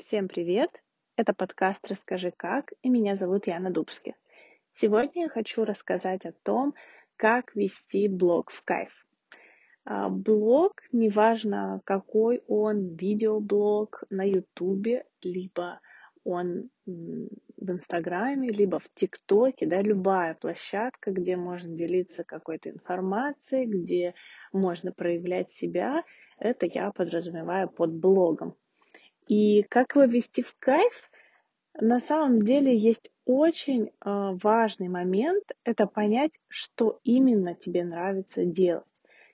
Всем привет! Это подкаст «Расскажи как» и меня зовут Яна Дубски. Сегодня я хочу рассказать о том, как вести блог в кайф. А, блог, неважно какой он, видеоблог на ютубе, либо он в Инстаграме, либо в ТикТоке, да, любая площадка, где можно делиться какой-то информацией, где можно проявлять себя, это я подразумеваю под блогом. И как его вести в кайф? На самом деле есть очень э, важный момент, это понять, что именно тебе нравится делать.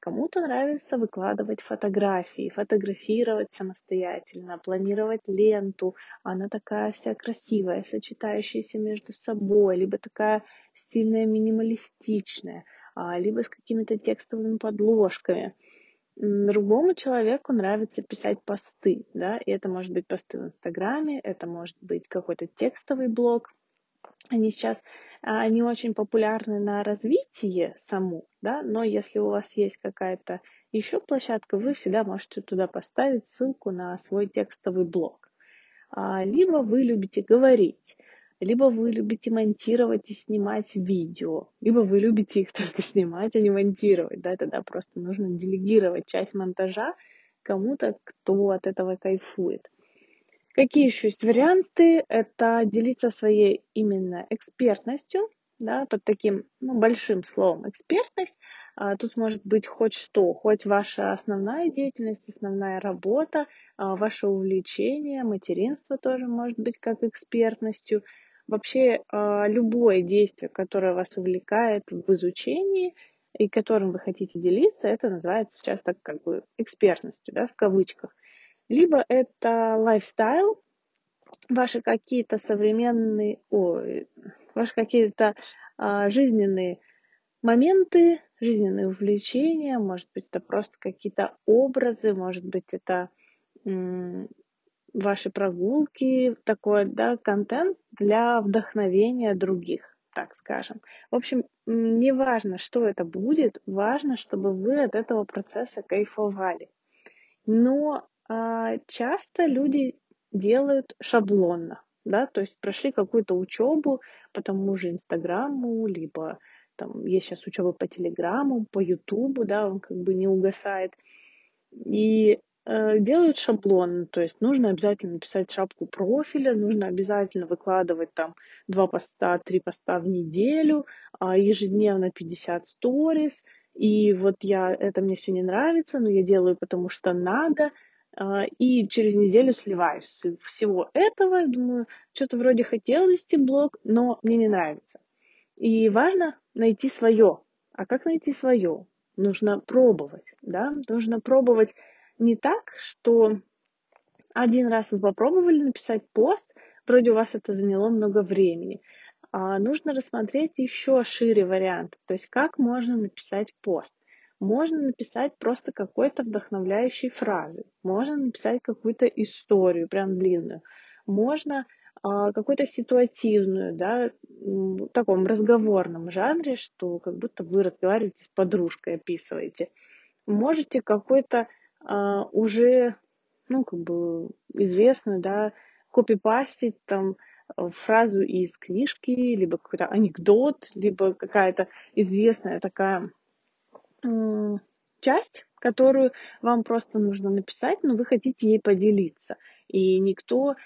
Кому-то нравится выкладывать фотографии, фотографировать самостоятельно, планировать ленту. Она такая вся красивая, сочетающаяся между собой, либо такая стильная, минималистичная, а, либо с какими-то текстовыми подложками. Другому человеку нравится писать посты, да, и это может быть посты в Инстаграме, это может быть какой-то текстовый блог. Они сейчас а, не очень популярны на развитие саму, да, но если у вас есть какая-то еще площадка, вы всегда можете туда поставить ссылку на свой текстовый блог. А, либо вы любите говорить, либо вы любите монтировать и снимать видео, либо вы любите их только снимать, а не монтировать, да, тогда просто нужно делегировать часть монтажа кому-то, кто от этого кайфует. Какие еще есть варианты? Это делиться своей именно экспертностью, да, под таким ну, большим словом экспертность. А, тут может быть хоть что, хоть ваша основная деятельность, основная работа, а, ваше увлечение, материнство тоже может быть как экспертностью. Вообще а, любое действие, которое вас увлекает в изучении и которым вы хотите делиться, это называется сейчас так как бы экспертностью, да, в кавычках. Либо это лайфстайл, ваши какие-то современные, ой, ваши какие-то а, жизненные моменты, жизненные увлечения, может быть, это просто какие-то образы, может быть, это ваши прогулки, такой, да, контент для вдохновения других, так скажем. В общем, не важно, что это будет, важно, чтобы вы от этого процесса кайфовали. Но а, часто люди делают шаблонно, да, то есть прошли какую-то учебу по тому же Инстаграму, либо там есть сейчас учеба по Телеграму, по Ютубу, да, он как бы не угасает. И делают шаблон, то есть нужно обязательно писать шапку профиля, нужно обязательно выкладывать там два поста, три поста в неделю, а ежедневно 50 сторис, и вот я, это мне все не нравится, но я делаю, потому что надо, а, и через неделю сливаюсь всего этого, думаю, что-то вроде хотела вести блог, но мне не нравится. И важно найти свое. А как найти свое? Нужно пробовать, да, нужно пробовать не так, что один раз вы попробовали написать пост, вроде у вас это заняло много времени. А нужно рассмотреть еще шире вариант, то есть как можно написать пост. Можно написать просто какой-то вдохновляющей фразы, можно написать какую-то историю, прям длинную, можно а, какую-то ситуативную, да, в таком разговорном жанре, что как будто вы разговариваете с подружкой, описываете. Можете какой-то а, уже, ну, как бы известную, да, копипастить там э, фразу из книжки, либо какой-то анекдот, либо какая-то известная такая часть, которую вам просто нужно написать, но вы хотите ей поделиться. И никто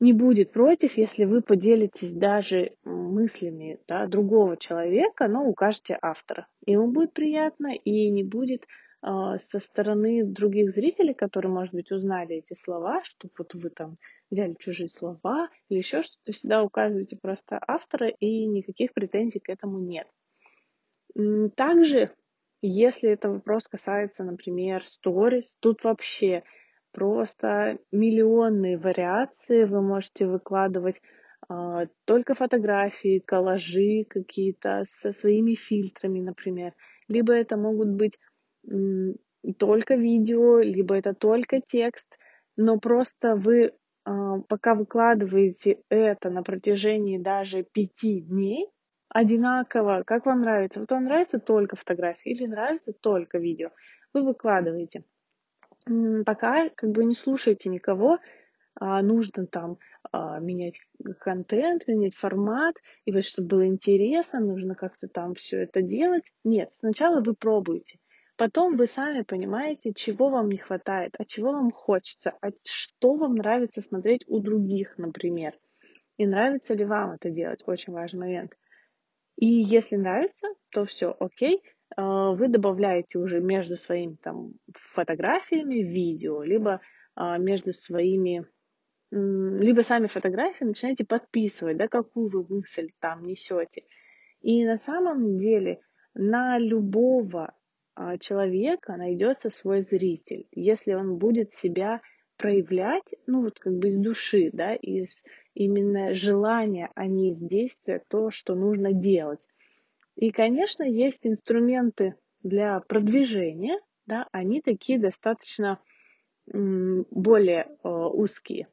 не будет против, если вы поделитесь даже мыслями да, другого человека, но укажете автора. Ему будет приятно и не будет со стороны других зрителей, которые, может быть, узнали эти слова, что вот вы там взяли чужие слова или еще что-то, всегда указываете просто автора, и никаких претензий к этому нет. Также, если это вопрос касается, например, сторис, тут вообще просто миллионные вариации вы можете выкладывать а, только фотографии, коллажи какие-то со своими фильтрами, например. Либо это могут быть только видео, либо это только текст, но просто вы а, пока выкладываете это на протяжении даже пяти дней, одинаково, как вам нравится. Вот вам нравится только фотографии или нравится только видео, вы выкладываете. Пока как бы не слушайте никого, а, нужно там а, менять контент, менять формат, и вот чтобы было интересно, нужно как-то там все это делать. Нет, сначала вы пробуете. Потом вы сами понимаете, чего вам не хватает, а чего вам хочется, а что вам нравится смотреть у других, например. И нравится ли вам это делать, очень важный момент. И если нравится, то все, окей, а, вы добавляете уже между своими там фотографиями видео, либо а, между своими либо сами фотографии начинаете подписывать, да, какую вы мысль там несете. И на самом деле на любого человека найдется свой зритель, если он будет себя проявлять, ну вот как бы из души, да, из именно желания, а не из действия, то, что нужно делать. И, конечно, есть инструменты для продвижения, да, они такие достаточно более э, узкие.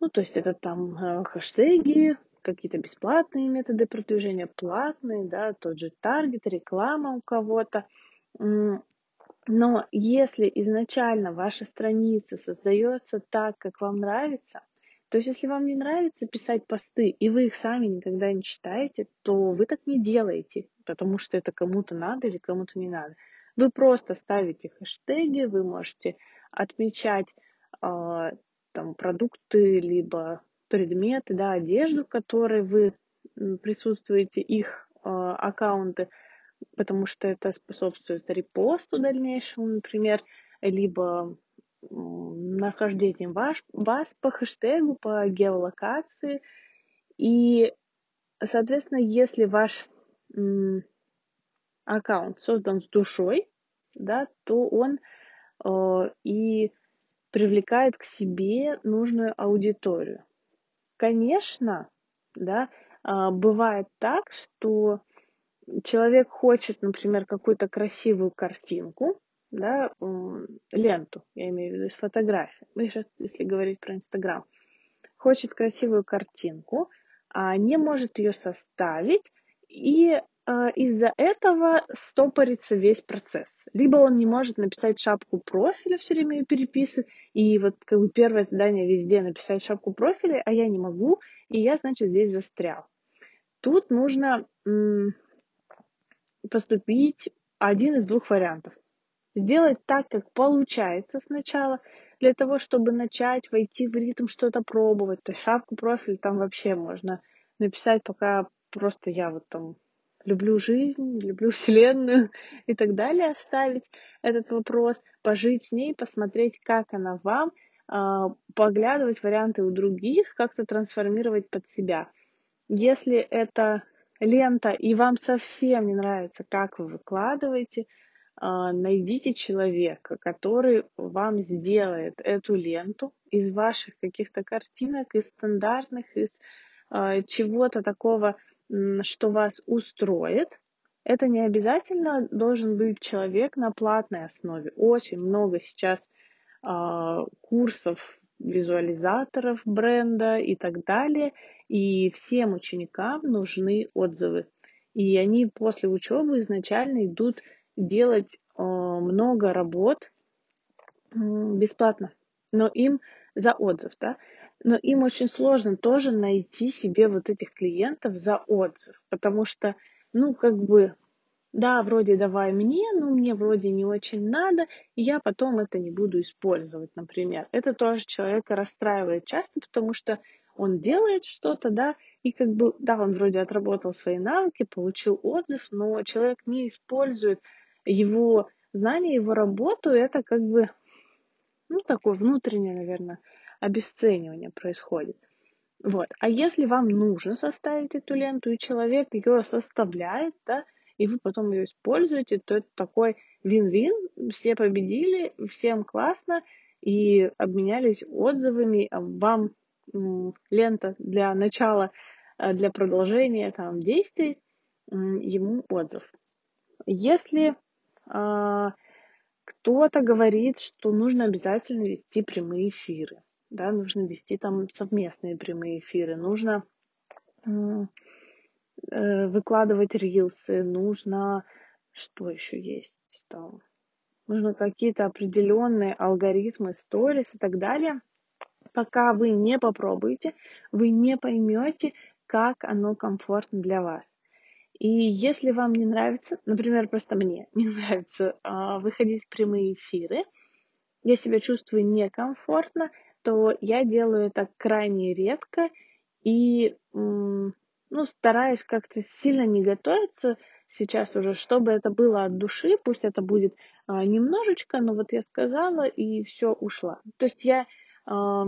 Ну, то есть это там э, хэштеги, какие-то бесплатные методы продвижения, платные, да, тот же таргет, реклама у кого-то. Но если изначально ваша страница создается так, как вам нравится, то есть если вам не нравится писать посты, и вы их сами никогда не читаете, то вы так не делаете, потому что это кому-то надо или кому-то не надо. Вы просто ставите хэштеги, вы можете отмечать э, там, продукты, либо предметы, да, одежду, в которой вы присутствуете, их э, аккаунты, потому что это способствует репосту дальнейшему, например, либо нахождением ваш, вас по хэштегу, по геолокации. И, соответственно, если ваш м, аккаунт создан с душой, да, то он э, и привлекает к себе нужную аудиторию. Конечно, да, э, бывает так, что человек хочет, например, какую-то красивую картинку, да, ленту, я имею в виду из фотографии. Мы сейчас, если говорить про Инстаграм, хочет красивую картинку, а не может ее составить, и из-за этого стопорится весь процесс. Либо он не может написать шапку профиля, все время ее переписывает, и вот как бы первое задание везде написать шапку профиля, а я не могу, и я, значит, здесь застрял. Тут нужно м- поступить один из двух вариантов сделать так, как получается сначала, для того, чтобы начать войти в ритм, что-то пробовать. То есть шапку профиль там вообще можно написать, пока просто я вот там люблю жизнь, люблю вселенную и так далее, оставить этот вопрос, пожить с ней, посмотреть, как она вам, а, поглядывать варианты у других, как-то трансформировать под себя. Если это лента и вам совсем не нравится, как вы выкладываете, а, найдите человека, который вам сделает эту ленту из ваших каких-то картинок, из стандартных, из а, чего-то такого, что вас устроит. Это не обязательно должен быть человек на платной основе. Очень много сейчас а, курсов визуализаторов бренда и так далее. И всем ученикам нужны отзывы. И они после учебы изначально идут делать э, много работ бесплатно, но им за отзыв, да, но им очень сложно тоже найти себе вот этих клиентов за отзыв, потому что, ну, как бы, да, вроде давай мне, но мне вроде не очень надо, и я потом это не буду использовать, например. Это тоже человека расстраивает часто, потому что он делает что-то, да, и как бы, да, он вроде отработал свои навыки, получил отзыв, но человек не использует его знания, его работу, это как бы, ну, такое внутреннее, наверное, обесценивание происходит. Вот. А если вам нужно составить эту ленту, и человек ее составляет, да, и вы потом ее используете, то это такой вин-вин, все победили, всем классно, и обменялись отзывами, вам лента для начала, а, для продолжения там, действий, ему отзыв. Если а, кто-то говорит, что нужно обязательно вести прямые эфиры, да, нужно вести там совместные прямые эфиры, нужно э, выкладывать рилсы, нужно, что еще есть там, нужно какие-то определенные алгоритмы, сторис и так далее. Пока вы не попробуете, вы не поймете, как оно комфортно для вас. И если вам не нравится, например, просто мне не нравится а, выходить в прямые эфиры, я себя чувствую некомфортно, то я делаю это крайне редко и ну, стараюсь как-то сильно не готовиться сейчас уже, чтобы это было от души, пусть это будет а, немножечко, но вот я сказала и все ушла. То есть я а,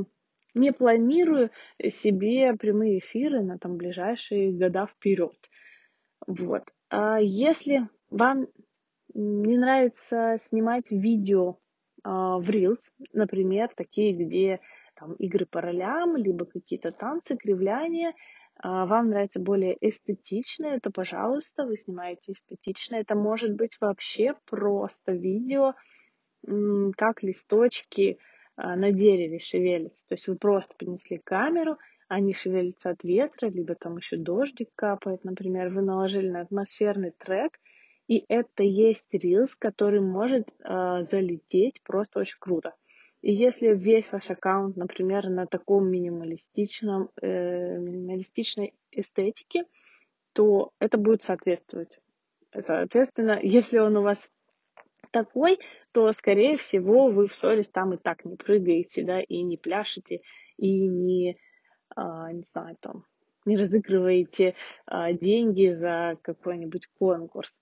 не планирую себе прямые эфиры на там ближайшие года вперед. Вот. А если вам не нравится снимать видео в Reels, например, такие, где там игры по ролям, либо какие-то танцы, кривляния, а, вам нравится более эстетичное, то, пожалуйста, вы снимаете эстетичное. Это может быть вообще просто видео, как листочки а, на дереве шевелятся. То есть вы просто принесли камеру, они шевелятся от ветра, либо там еще дождик капает, например, вы наложили на атмосферный трек, и это есть рилс, который может э, залететь просто очень круто. И если весь ваш аккаунт, например, на таком минималистичном, э, минималистичной эстетике, то это будет соответствовать. Соответственно, если он у вас такой, то, скорее всего, вы в сторис там и так не прыгаете, да, и не пляшете, и не, а, не знаю, там, не разыгрываете а, деньги за какой-нибудь конкурс.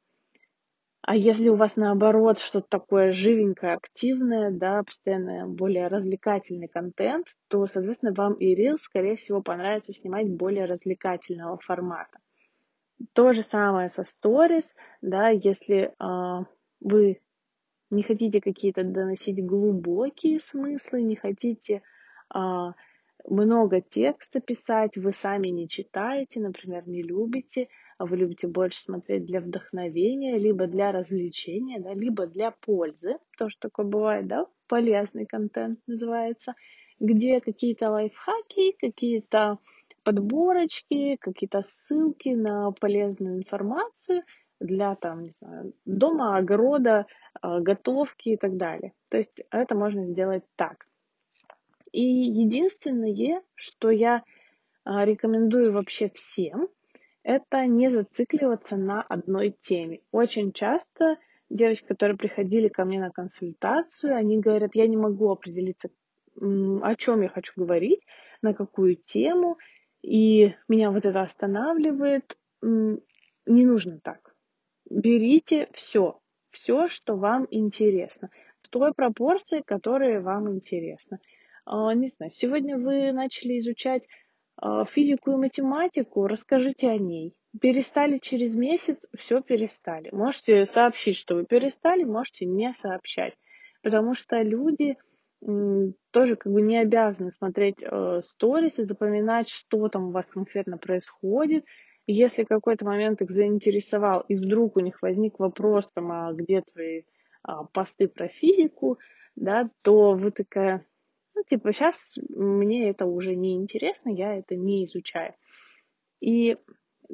А если у вас наоборот что-то такое живенькое, активное, да, постоянно более развлекательный контент, то, соответственно, вам и Reels, скорее всего, понравится снимать более развлекательного формата. То же самое со Stories, да, если э, вы не хотите какие-то доносить глубокие смыслы, не хотите э, много текста писать, вы сами не читаете, например, не любите, а вы любите больше смотреть для вдохновения, либо для развлечения, да, либо для пользы, тоже такое бывает, да, полезный контент называется, где какие-то лайфхаки, какие-то подборочки, какие-то ссылки на полезную информацию для там, не знаю, дома, огорода, а, готовки и так далее. То есть это можно сделать так. И единственное, что я а, рекомендую вообще всем, это не зацикливаться на одной теме. Очень часто девочки, которые приходили ко мне на консультацию, они говорят, я не могу определиться, о чем я хочу говорить, на какую тему, и меня вот это останавливает. Не нужно так. Берите все, все, что вам интересно, в той пропорции, которая вам интересна. А, не знаю, сегодня вы начали изучать а, физику и математику, расскажите о ней. Перестали через месяц, все перестали. Можете сообщить, что вы перестали, можете не сообщать. Потому что люди тоже как бы не обязаны смотреть э, сторис и запоминать, что там у вас конкретно происходит. Если какой-то момент их заинтересовал, и вдруг у них возник вопрос, там, а где твои а, посты про физику, да, то вы такая, ну, типа, сейчас мне это уже не интересно, я это не изучаю. И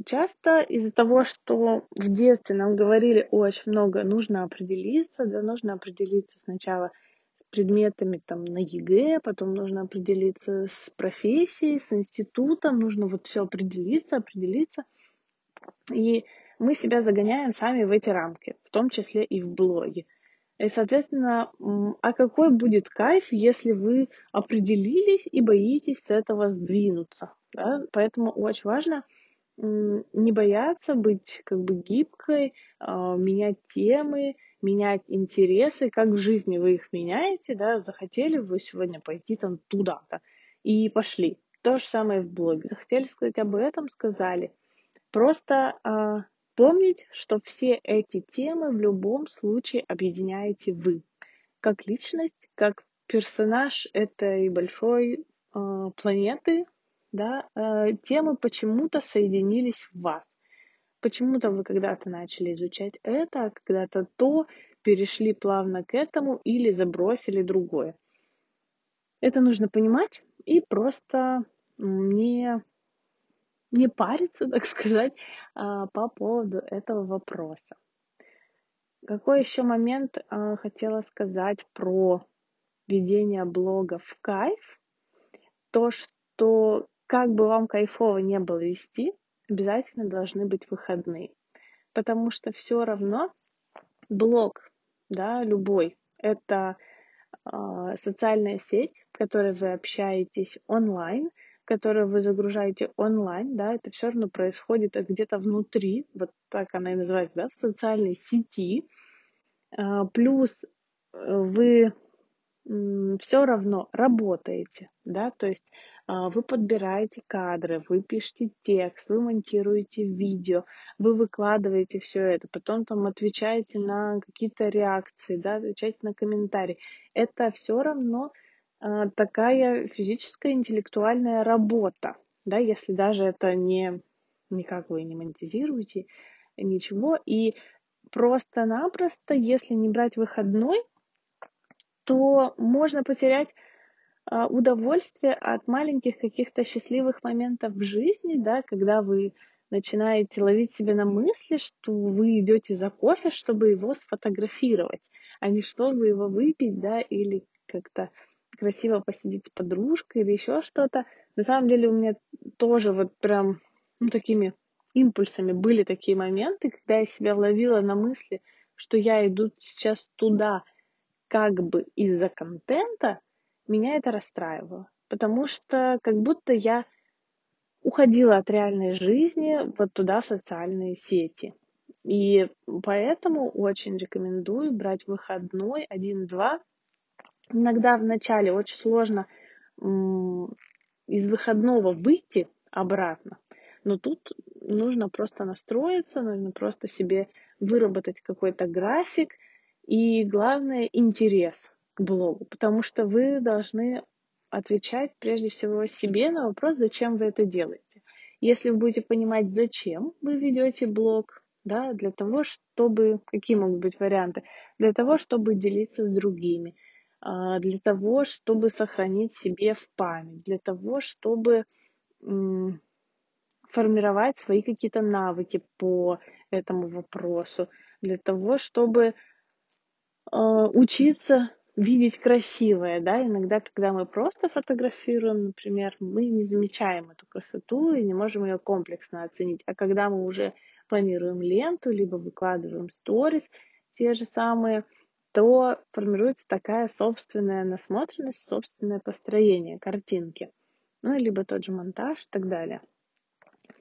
часто из-за того, что в детстве нам говорили очень много, нужно определиться, да, нужно определиться сначала с предметами там на ЕГЭ, потом нужно определиться с профессией, с институтом, нужно вот все определиться, определиться. И мы себя загоняем сами в эти рамки, в том числе и в блоге. И, соответственно, а какой будет кайф, если вы определились и боитесь с этого сдвинуться? Да? Поэтому очень важно не бояться быть как бы гибкой, а, менять темы, менять интересы, как в жизни вы их меняете, да, захотели вы сегодня пойти там туда-то и пошли. То же самое в блоге. Захотели сказать об этом, сказали. Просто а, Помнить, что все эти темы в любом случае объединяете вы. Как личность, как персонаж этой большой э, планеты, да, э, темы почему-то соединились в вас. Почему-то вы когда-то начали изучать это, а когда-то то, перешли плавно к этому или забросили другое. Это нужно понимать и просто не не париться, так сказать, а, по поводу этого вопроса. Какой еще момент а, хотела сказать про ведение блога в кайф? то, что как бы вам кайфово не было вести, обязательно должны быть выходные. Потому что все равно блог, да, любой, это э, социальная сеть, в которой вы общаетесь онлайн, которую вы загружаете онлайн, да, это все равно происходит где-то внутри, вот так она и называется, да, в социальной сети. Э, плюс вы все равно работаете, да, то есть а, вы подбираете кадры, вы пишете текст, вы монтируете видео, вы выкладываете все это, потом там отвечаете на какие-то реакции, да, отвечаете на комментарии. Это все равно такая физическая интеллектуальная работа, да, если даже это не никак вы не монетизируете, ничего, и просто-напросто, если не брать выходной, то можно потерять а, удовольствие от маленьких каких-то счастливых моментов в жизни, да, когда вы начинаете ловить себя на мысли, что вы идете за кофе, чтобы его сфотографировать, а не чтобы его выпить, да, или как-то красиво посидеть с подружкой или еще что-то. На самом деле у меня тоже вот прям ну, такими импульсами были такие моменты, когда я себя ловила на мысли, что я иду сейчас туда, как бы из-за контента, меня это расстраивало. Потому что как будто я уходила от реальной жизни вот туда, в социальные сети. И поэтому очень рекомендую брать выходной один-два. Иногда в начале очень сложно из выходного выйти обратно, но тут нужно просто настроиться, нужно просто себе выработать какой-то график – и главное, интерес к блогу, потому что вы должны отвечать прежде всего себе на вопрос, зачем вы это делаете. Если вы будете понимать, зачем вы ведете блог, да, для того, чтобы, какие могут быть варианты, для того, чтобы делиться с другими, для того, чтобы сохранить себе в память, для того, чтобы формировать свои какие-то навыки по этому вопросу, для того, чтобы а, учиться видеть красивое, да, иногда, когда мы просто фотографируем, например, мы не замечаем эту красоту и не можем ее комплексно оценить, а когда мы уже планируем ленту, либо выкладываем сторис, те же самые, то формируется такая собственная насмотренность, собственное построение картинки, ну, либо тот же монтаж и так далее.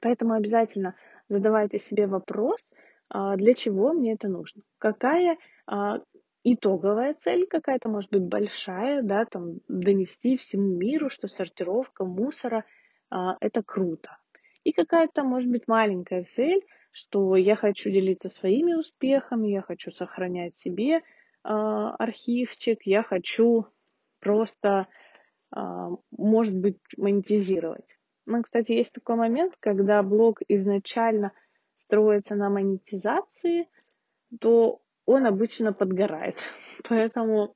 Поэтому обязательно задавайте себе вопрос, а, для чего мне это нужно, какая а, итоговая цель какая-то, может быть, большая, да, там, донести всему миру, что сортировка мусора а, это круто. И какая-то, может быть, маленькая цель, что я хочу делиться своими успехами, я хочу сохранять себе архивчик, я хочу просто, а, может быть, монетизировать. Ну, кстати, есть такой момент, когда блог изначально строится на монетизации, то он обычно подгорает. Поэтому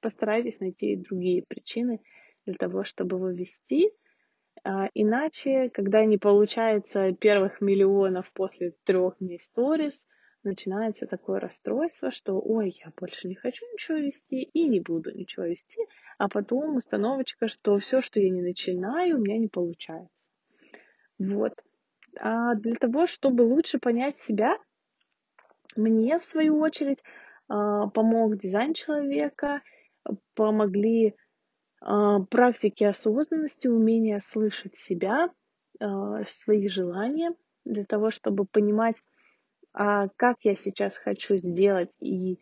постарайтесь найти другие причины для того, чтобы его вести. А, иначе, когда не получается первых миллионов после трех дней сторис, начинается такое расстройство, что ой, я больше не хочу ничего вести и не буду ничего вести, а потом установочка, что все, что я не начинаю, у меня не получается. Вот. А для того, чтобы лучше понять себя, мне, в свою очередь, а, помог дизайн человека, помогли а, практики осознанности, умение слышать себя, а, свои желания, для того, чтобы понимать, как я сейчас хочу сделать и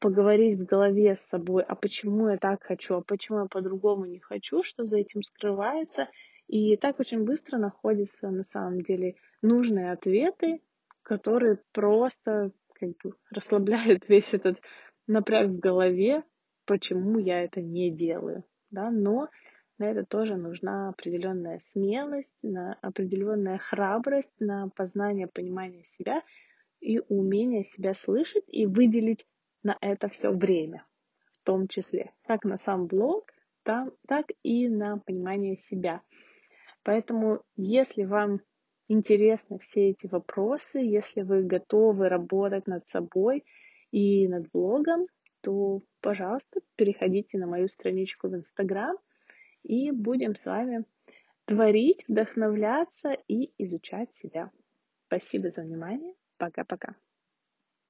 поговорить в голове с собой, а почему я так хочу, а почему я по-другому не хочу, что за этим скрывается. И так очень быстро находятся на самом деле нужные ответы, которые просто как бы расслабляют весь этот напряг в голове, почему я это не делаю. Да? Но на это тоже нужна определенная смелость, на определенная храбрость, на познание, понимание себя и умение себя слышать и выделить на это все время, в том числе, как на сам блог, там, так и на понимание себя. Поэтому, если вам интересны все эти вопросы, если вы готовы работать над собой и над блогом, то, пожалуйста, переходите на мою страничку в Инстаграм и будем с вами творить, вдохновляться и изучать себя. Спасибо за внимание. Пока-пока.